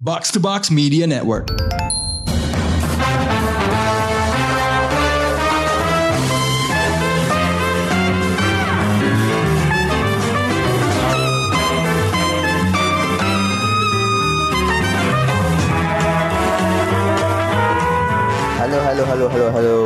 Box to Box Media Network. Halo, halo, halo, halo, halo.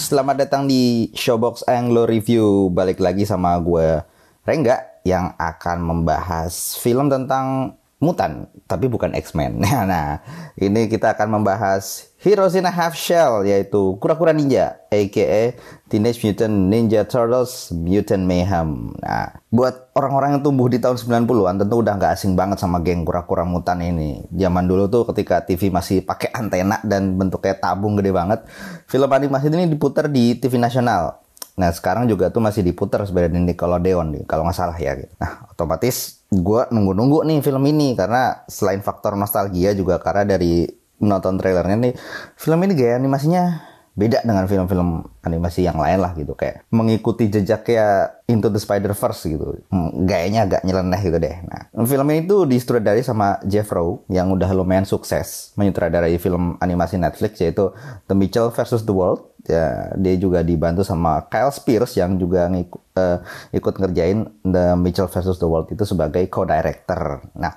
Selamat datang di Showbox Anglo Review. Balik lagi sama gue Rengga yang akan membahas film tentang mutan, tapi bukan X-Men. Nah, ini kita akan membahas Heroes in a Half Shell, yaitu kura-kura ninja, aka Teenage Mutant Ninja Turtles Mutant Mayhem. Nah, buat orang-orang yang tumbuh di tahun 90-an tentu udah nggak asing banget sama geng kura-kura mutan ini. Zaman dulu tuh ketika TV masih pakai antena dan bentuknya tabung gede banget, film animasi ini diputar di TV nasional. Nah sekarang juga tuh masih diputar sebenarnya di Nickelodeon nih, kalau nggak salah ya. Gitu. Nah otomatis gue nunggu-nunggu nih film ini karena selain faktor nostalgia juga karena dari menonton trailernya nih film ini gaya animasinya beda dengan film-film animasi yang lain lah gitu kayak mengikuti jejaknya Into the Spider-Verse gitu. Hmm, gayanya agak nyeleneh gitu deh. Nah film ini tuh disutradari sama Jeff Rowe yang udah lumayan sukses menyutradarai film animasi Netflix yaitu The Mitchell versus the World. Ya dia juga dibantu sama Kyle Spears yang juga ngikut, uh, ikut ngerjain The Mitchell versus the World itu sebagai co-director. Nah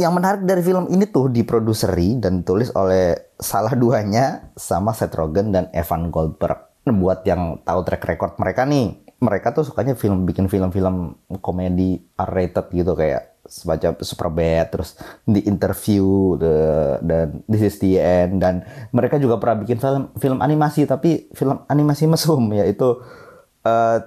yang menarik dari film ini tuh diproduseri dan ditulis oleh salah duanya sama Seth Rogen dan Evan Goldberg. Buat yang tahu track record mereka nih, mereka tuh sukanya film bikin film-film komedi R-rated gitu kayak semacam Superbad, terus di interview the, dan This is the end dan mereka juga pernah bikin film film animasi tapi film animasi mesum yaitu uh,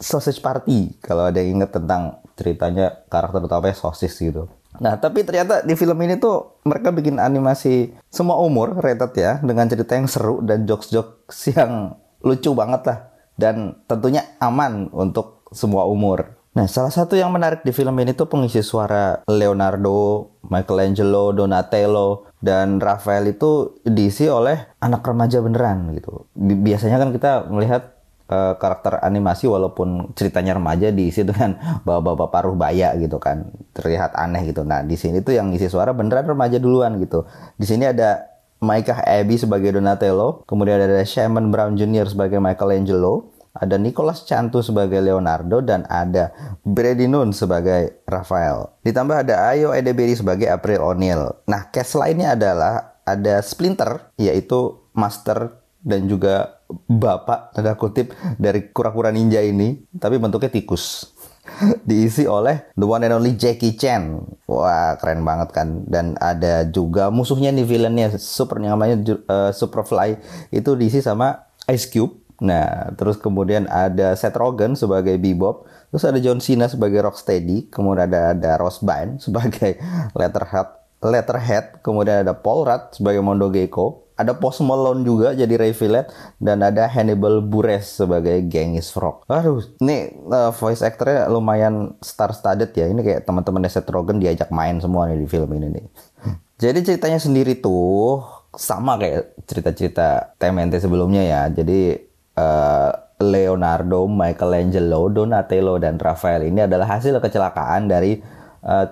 Sausage Party kalau ada yang inget tentang ceritanya karakter utamanya sosis gitu. Nah, tapi ternyata di film ini tuh mereka bikin animasi semua umur rated ya dengan cerita yang seru dan jokes-jokes yang lucu banget lah dan tentunya aman untuk semua umur. Nah, salah satu yang menarik di film ini tuh pengisi suara Leonardo, Michelangelo, Donatello, dan Rafael itu diisi oleh anak remaja beneran gitu. Biasanya kan kita melihat uh, karakter animasi walaupun ceritanya remaja diisi dengan bapak-bapak paruh baya gitu kan terlihat aneh gitu nah di sini tuh yang isi suara beneran remaja duluan gitu di sini ada Micah Abbey sebagai Donatello kemudian ada Shaman Brown Jr. sebagai Michelangelo ada Nicholas Cantu sebagai Leonardo dan ada Brady Nun sebagai Rafael. Ditambah ada Ayo Edebiri sebagai April O'Neil. Nah, cast lainnya adalah ada Splinter yaitu Master dan juga bapak tanda kutip dari kura-kura ninja ini tapi bentuknya tikus. Diisi oleh the one and only Jackie Chan. Wah keren banget kan? Dan ada juga musuhnya nih villainnya super namanya uh, Superfly. Itu diisi sama Ice Cube. Nah terus kemudian ada Seth Rogen sebagai Bebop. Terus ada John Cena sebagai Rocksteady. Kemudian ada ada Ross Byrne sebagai Letterhead Letterhead kemudian ada Paul Rudd sebagai Mondo Gecko ada Post Malone juga jadi Ray Fillet dan ada Hannibal Buress sebagai Genghis Frog. Aduh, ini uh, voice actornya lumayan star studded ya. Ini kayak teman-teman Seth Rogen diajak main semua nih di film ini nih. Jadi ceritanya sendiri tuh sama kayak cerita-cerita TMNT sebelumnya ya. Jadi uh, Leonardo, Michelangelo, Donatello dan Rafael ini adalah hasil kecelakaan dari uh,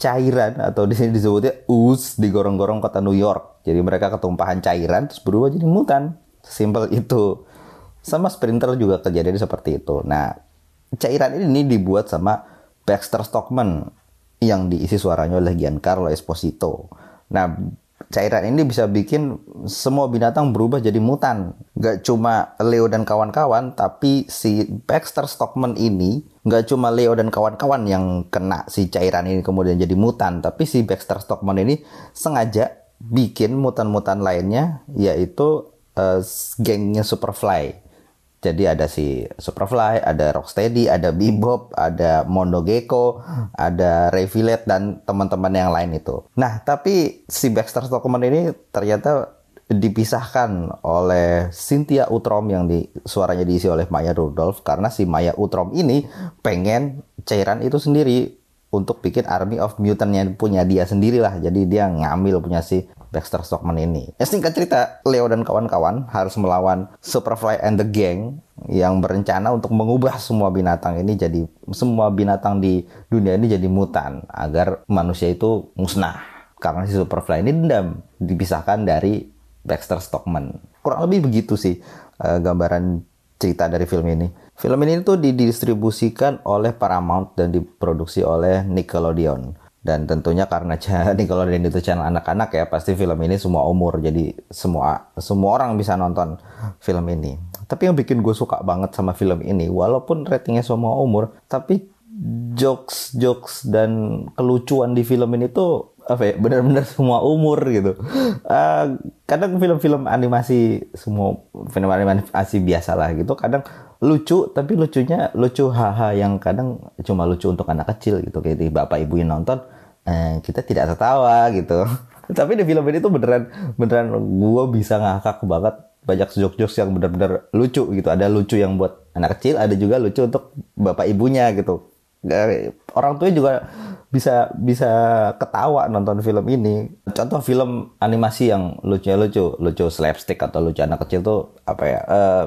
cairan atau di sini disebutnya us digorong-gorong kota New York jadi mereka ketumpahan cairan terus berubah jadi mutan. Simpel itu. Sama sprinter juga kejadian seperti itu. Nah, cairan ini dibuat sama Baxter Stockman yang diisi suaranya oleh Giancarlo Esposito. Nah, cairan ini bisa bikin semua binatang berubah jadi mutan. Gak cuma Leo dan kawan-kawan, tapi si Baxter Stockman ini gak cuma Leo dan kawan-kawan yang kena si cairan ini kemudian jadi mutan, tapi si Baxter Stockman ini sengaja bikin mutan-mutan lainnya yaitu uh, gengnya Superfly. Jadi ada si Superfly, ada Rocksteady, ada Bebop, ada Mondo Gecko, ada Revilet dan teman-teman yang lain itu. Nah, tapi si Baxter Stockman ini ternyata dipisahkan oleh Cynthia Utrom yang di suaranya diisi oleh Maya Rudolph karena si Maya Utrom ini pengen cairan itu sendiri untuk bikin army of mutant yang punya dia sendiri lah. Jadi dia ngambil punya si Baxter Stockman ini. Ya singkat cerita, Leo dan kawan-kawan harus melawan Superfly and the Gang yang berencana untuk mengubah semua binatang ini jadi semua binatang di dunia ini jadi mutan agar manusia itu musnah. karena si Superfly ini dendam dipisahkan dari Baxter Stockman. Kurang lebih begitu sih uh, gambaran cerita dari film ini. Film ini tuh didistribusikan oleh Paramount dan diproduksi oleh Nickelodeon. Dan tentunya karena Nickelodeon itu channel anak-anak ya, pasti film ini semua umur. Jadi semua semua orang bisa nonton film ini. Tapi yang bikin gue suka banget sama film ini, walaupun ratingnya semua umur, tapi jokes-jokes dan kelucuan di film ini tuh apa ya benar-benar semua umur gitu. Uh, kadang film-film animasi semua film animasi biasa lah gitu. Kadang lucu tapi lucunya lucu haha yang kadang cuma lucu untuk anak kecil gitu kayak di bapak ibu yang nonton eh, kita tidak tertawa gitu. tapi di film ini tuh beneran beneran gue bisa ngakak banget banyak jokes-jokes yang benar-benar lucu gitu. Ada lucu yang buat anak kecil, ada juga lucu untuk bapak ibunya gitu. Orang tua juga bisa bisa ketawa nonton film ini. Contoh film animasi yang lucu-lucu, lucu slapstick atau lucu anak kecil tuh apa ya? Uh,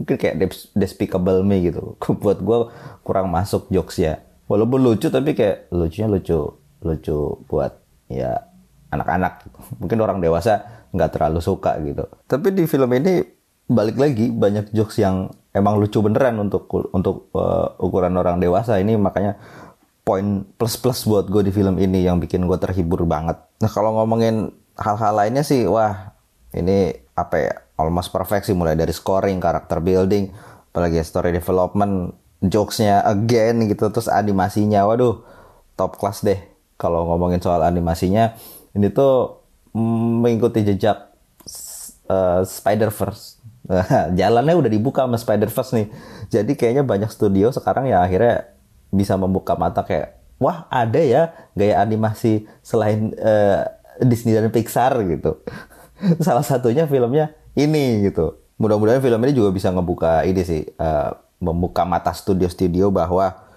mungkin kayak Despicable Me gitu. Buat gue kurang masuk jokes ya. Walaupun lucu tapi kayak lucunya lucu lucu buat ya anak-anak. Mungkin orang dewasa nggak terlalu suka gitu. Tapi di film ini balik lagi banyak jokes yang emang lucu beneran untuk untuk uh, ukuran orang dewasa ini makanya poin plus plus buat gue di film ini yang bikin gue terhibur banget. Nah kalau ngomongin hal-hal lainnya sih, wah ini apa ya, almost perfect sih mulai dari scoring, karakter building, apalagi story development, jokesnya again gitu, terus animasinya, waduh top class deh. Kalau ngomongin soal animasinya, ini tuh mengikuti jejak uh, Spider-Verse. Jalannya udah dibuka sama Spider-Verse nih. Jadi kayaknya banyak studio sekarang ya akhirnya bisa membuka mata kayak wah ada ya gaya animasi selain uh, Disney dan Pixar gitu. Salah satunya filmnya ini gitu. Mudah-mudahan film ini juga bisa ngebuka ini sih uh, membuka mata studio-studio bahwa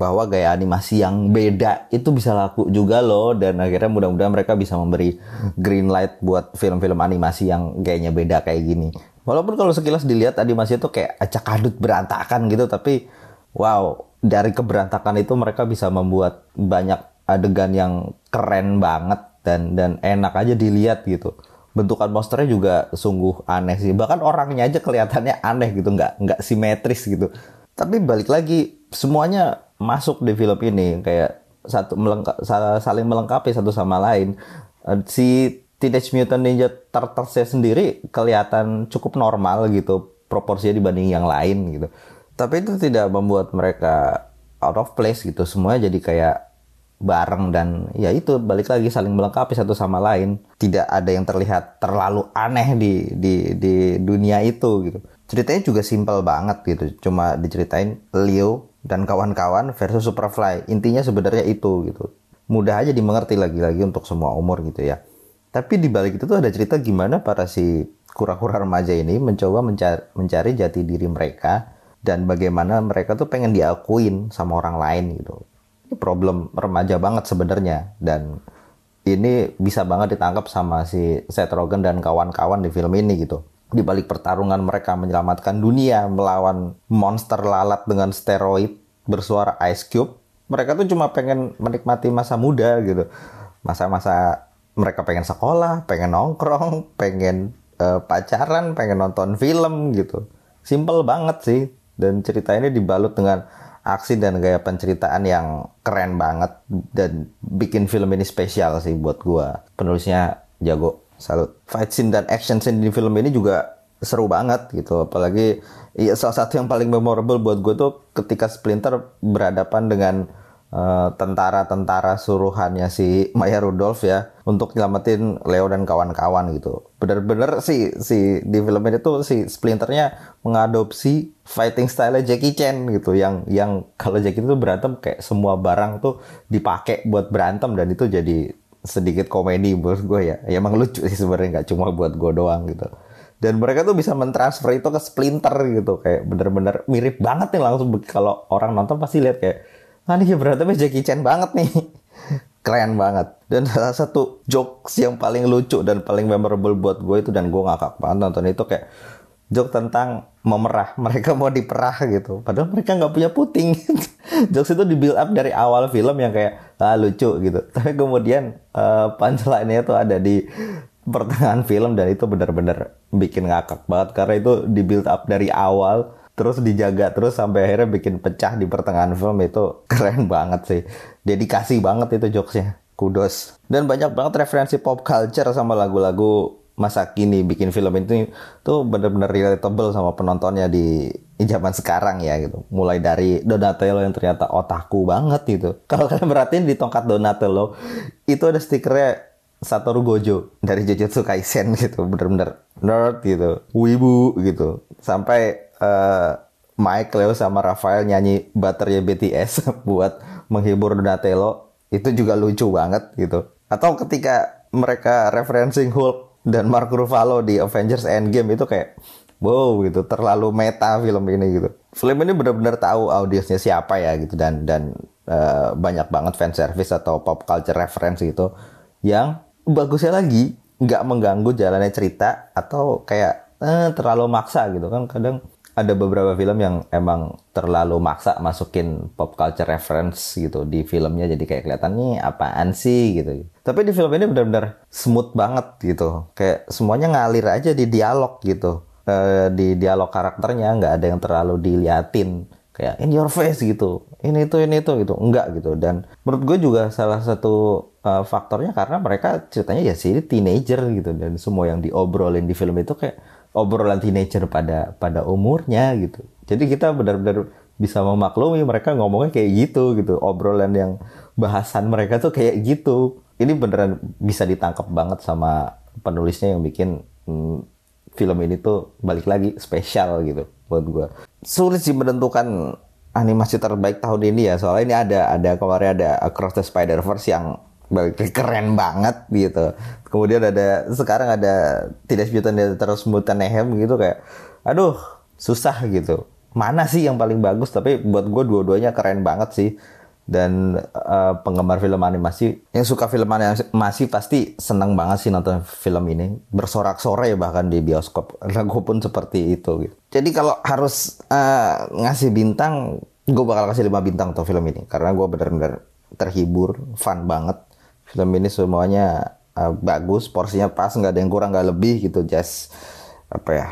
bahwa gaya animasi yang beda itu bisa laku juga loh dan akhirnya mudah-mudahan mereka bisa memberi green light buat film-film animasi yang gayanya beda kayak gini. Walaupun kalau sekilas dilihat animasi itu kayak acak adut berantakan gitu tapi wow dari keberantakan itu mereka bisa membuat banyak adegan yang keren banget dan dan enak aja dilihat gitu. Bentukan monsternya juga sungguh aneh sih. Bahkan orangnya aja kelihatannya aneh gitu nggak nggak simetris gitu. Tapi balik lagi semuanya masuk di film ini. Kayak satu melengka, saling melengkapi satu sama lain. Eh, si Teenage Mutant Ninja Turtles sendiri kelihatan cukup normal gitu proporsinya dibanding yang lain gitu tapi itu tidak membuat mereka out of place gitu. Semuanya jadi kayak bareng dan ya itu balik lagi saling melengkapi satu sama lain. Tidak ada yang terlihat terlalu aneh di di di dunia itu gitu. Ceritanya juga simpel banget gitu. Cuma diceritain Leo dan kawan-kawan versus Superfly. Intinya sebenarnya itu gitu. Mudah aja dimengerti lagi-lagi untuk semua umur gitu ya. Tapi di balik itu tuh ada cerita gimana para si kura-kura remaja ini mencoba mencari, mencari jati diri mereka dan bagaimana mereka tuh pengen diakuin sama orang lain gitu. Ini problem remaja banget sebenarnya dan ini bisa banget ditangkap sama si Seth Rogen dan kawan-kawan di film ini gitu. Di balik pertarungan mereka menyelamatkan dunia melawan monster lalat dengan steroid bersuara Ice Cube, mereka tuh cuma pengen menikmati masa muda gitu. Masa-masa mereka pengen sekolah, pengen nongkrong, pengen uh, pacaran, pengen nonton film gitu. Simple banget sih dan cerita ini dibalut dengan aksi dan gaya penceritaan yang keren banget dan bikin film ini spesial sih buat gua. Penulisnya jago, salut. Fight scene dan action scene di film ini juga seru banget gitu. Apalagi ya, salah satu yang paling memorable buat gue tuh ketika Splinter berhadapan dengan tentara-tentara suruhannya si Maya Rudolph ya untuk nyelamatin Leo dan kawan-kawan gitu. Bener-bener sih si di film ini tuh si Splinternya mengadopsi fighting style Jackie Chan gitu yang yang kalau Jackie itu berantem kayak semua barang tuh dipakai buat berantem dan itu jadi sedikit komedi buat gue ya. ya emang lucu sih sebenarnya nggak cuma buat gue doang gitu dan mereka tuh bisa mentransfer itu ke Splinter gitu kayak bener-bener mirip banget nih langsung kalau orang nonton pasti lihat kayak ah nih berantemnya Jackie Chan banget nih. Keren banget. Dan salah satu jokes yang paling lucu dan paling memorable buat gue itu dan gue ngakak banget nonton itu kayak joke tentang memerah. Mereka mau diperah gitu. Padahal mereka nggak punya puting. Jokes itu di build up dari awal film yang kayak ah, lucu gitu. Tapi kemudian uh, punchline-nya tuh ada di pertengahan film dan itu benar-benar bikin ngakak banget. Karena itu di build up dari awal terus dijaga terus sampai akhirnya bikin pecah di pertengahan film itu keren banget sih dedikasi banget itu jokesnya kudos dan banyak banget referensi pop culture sama lagu-lagu masa kini bikin film itu tuh bener-bener relatable sama penontonnya di zaman sekarang ya gitu. Mulai dari Donatello yang ternyata otaku banget gitu. Kalau kalian perhatiin di tongkat Donatello itu ada stikernya Satoru Gojo dari Jujutsu Kaisen gitu, bener-bener nerd gitu, wibu gitu. Sampai uh, Mike, Leo sama Rafael nyanyi Butternya BTS buat menghibur Donatello. Itu juga lucu banget gitu. Atau ketika mereka referencing Hulk dan Mark Ruffalo di Avengers Endgame itu kayak wow gitu. Terlalu meta film ini gitu. Film ini benar-benar tahu audiensnya siapa ya gitu. Dan dan uh, banyak banget fan service atau pop culture reference gitu yang bagusnya lagi nggak mengganggu jalannya cerita atau kayak eh, terlalu maksa gitu. Kan kadang ada beberapa film yang emang terlalu maksa masukin pop culture reference gitu di filmnya jadi kayak kelihatan nih apaan sih gitu. Tapi di film ini benar-benar smooth banget gitu. Kayak semuanya ngalir aja di dialog gitu. E, di dialog karakternya nggak ada yang terlalu diliatin kayak in your face gitu. Ini itu ini itu gitu. Enggak gitu. Dan menurut gue juga salah satu uh, faktornya karena mereka ceritanya ya sih teenager gitu dan semua yang diobrolin di film itu kayak obrolan teenager pada pada umurnya gitu. Jadi kita benar-benar bisa memaklumi mereka ngomongnya kayak gitu gitu. Obrolan yang bahasan mereka tuh kayak gitu. Ini beneran bisa ditangkap banget sama penulisnya yang bikin hmm, film ini tuh balik lagi spesial gitu buat gue. Sulit sih menentukan animasi terbaik tahun ini ya soalnya ini ada ada kemarin ada Across the Spider Verse yang keren banget gitu. Kemudian ada sekarang ada tidak sebutan dia terus Mutaneham gitu kayak aduh susah gitu. Mana sih yang paling bagus tapi buat gue dua-duanya keren banget sih. Dan uh, penggemar film animasi yang suka film animasi pasti senang banget sih nonton film ini. Bersorak-sorai bahkan di bioskop. Gue pun seperti itu gitu. Jadi kalau harus uh, ngasih bintang, gue bakal kasih 5 bintang untuk film ini. Karena gue bener-bener terhibur, fun banget film ini semuanya uh, bagus porsinya pas nggak ada yang kurang nggak lebih gitu just apa ya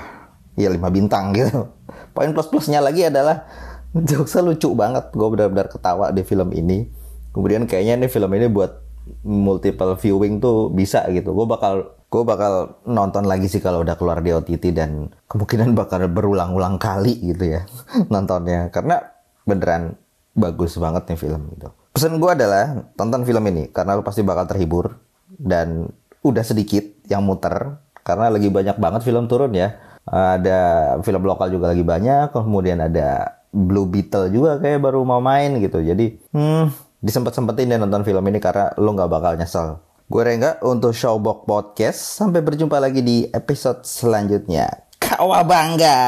ya lima bintang gitu. Poin plus plusnya lagi adalah jokesnya lucu banget gue benar-benar ketawa di film ini. Kemudian kayaknya nih film ini buat multiple viewing tuh bisa gitu. Gue bakal gue bakal nonton lagi sih kalau udah keluar di OTT dan kemungkinan bakal berulang-ulang kali gitu ya nontonnya. Karena beneran bagus banget nih film gitu pesan gue adalah tonton film ini karena lo pasti bakal terhibur dan udah sedikit yang muter karena lagi banyak banget film turun ya. Ada film lokal juga lagi banyak, kemudian ada Blue Beetle juga kayak baru mau main gitu. Jadi, hmm, disempet-sempetin deh nonton film ini karena lo nggak bakal nyesel. Gue Rengga untuk Showbox Podcast. Sampai berjumpa lagi di episode selanjutnya. Kawabangga!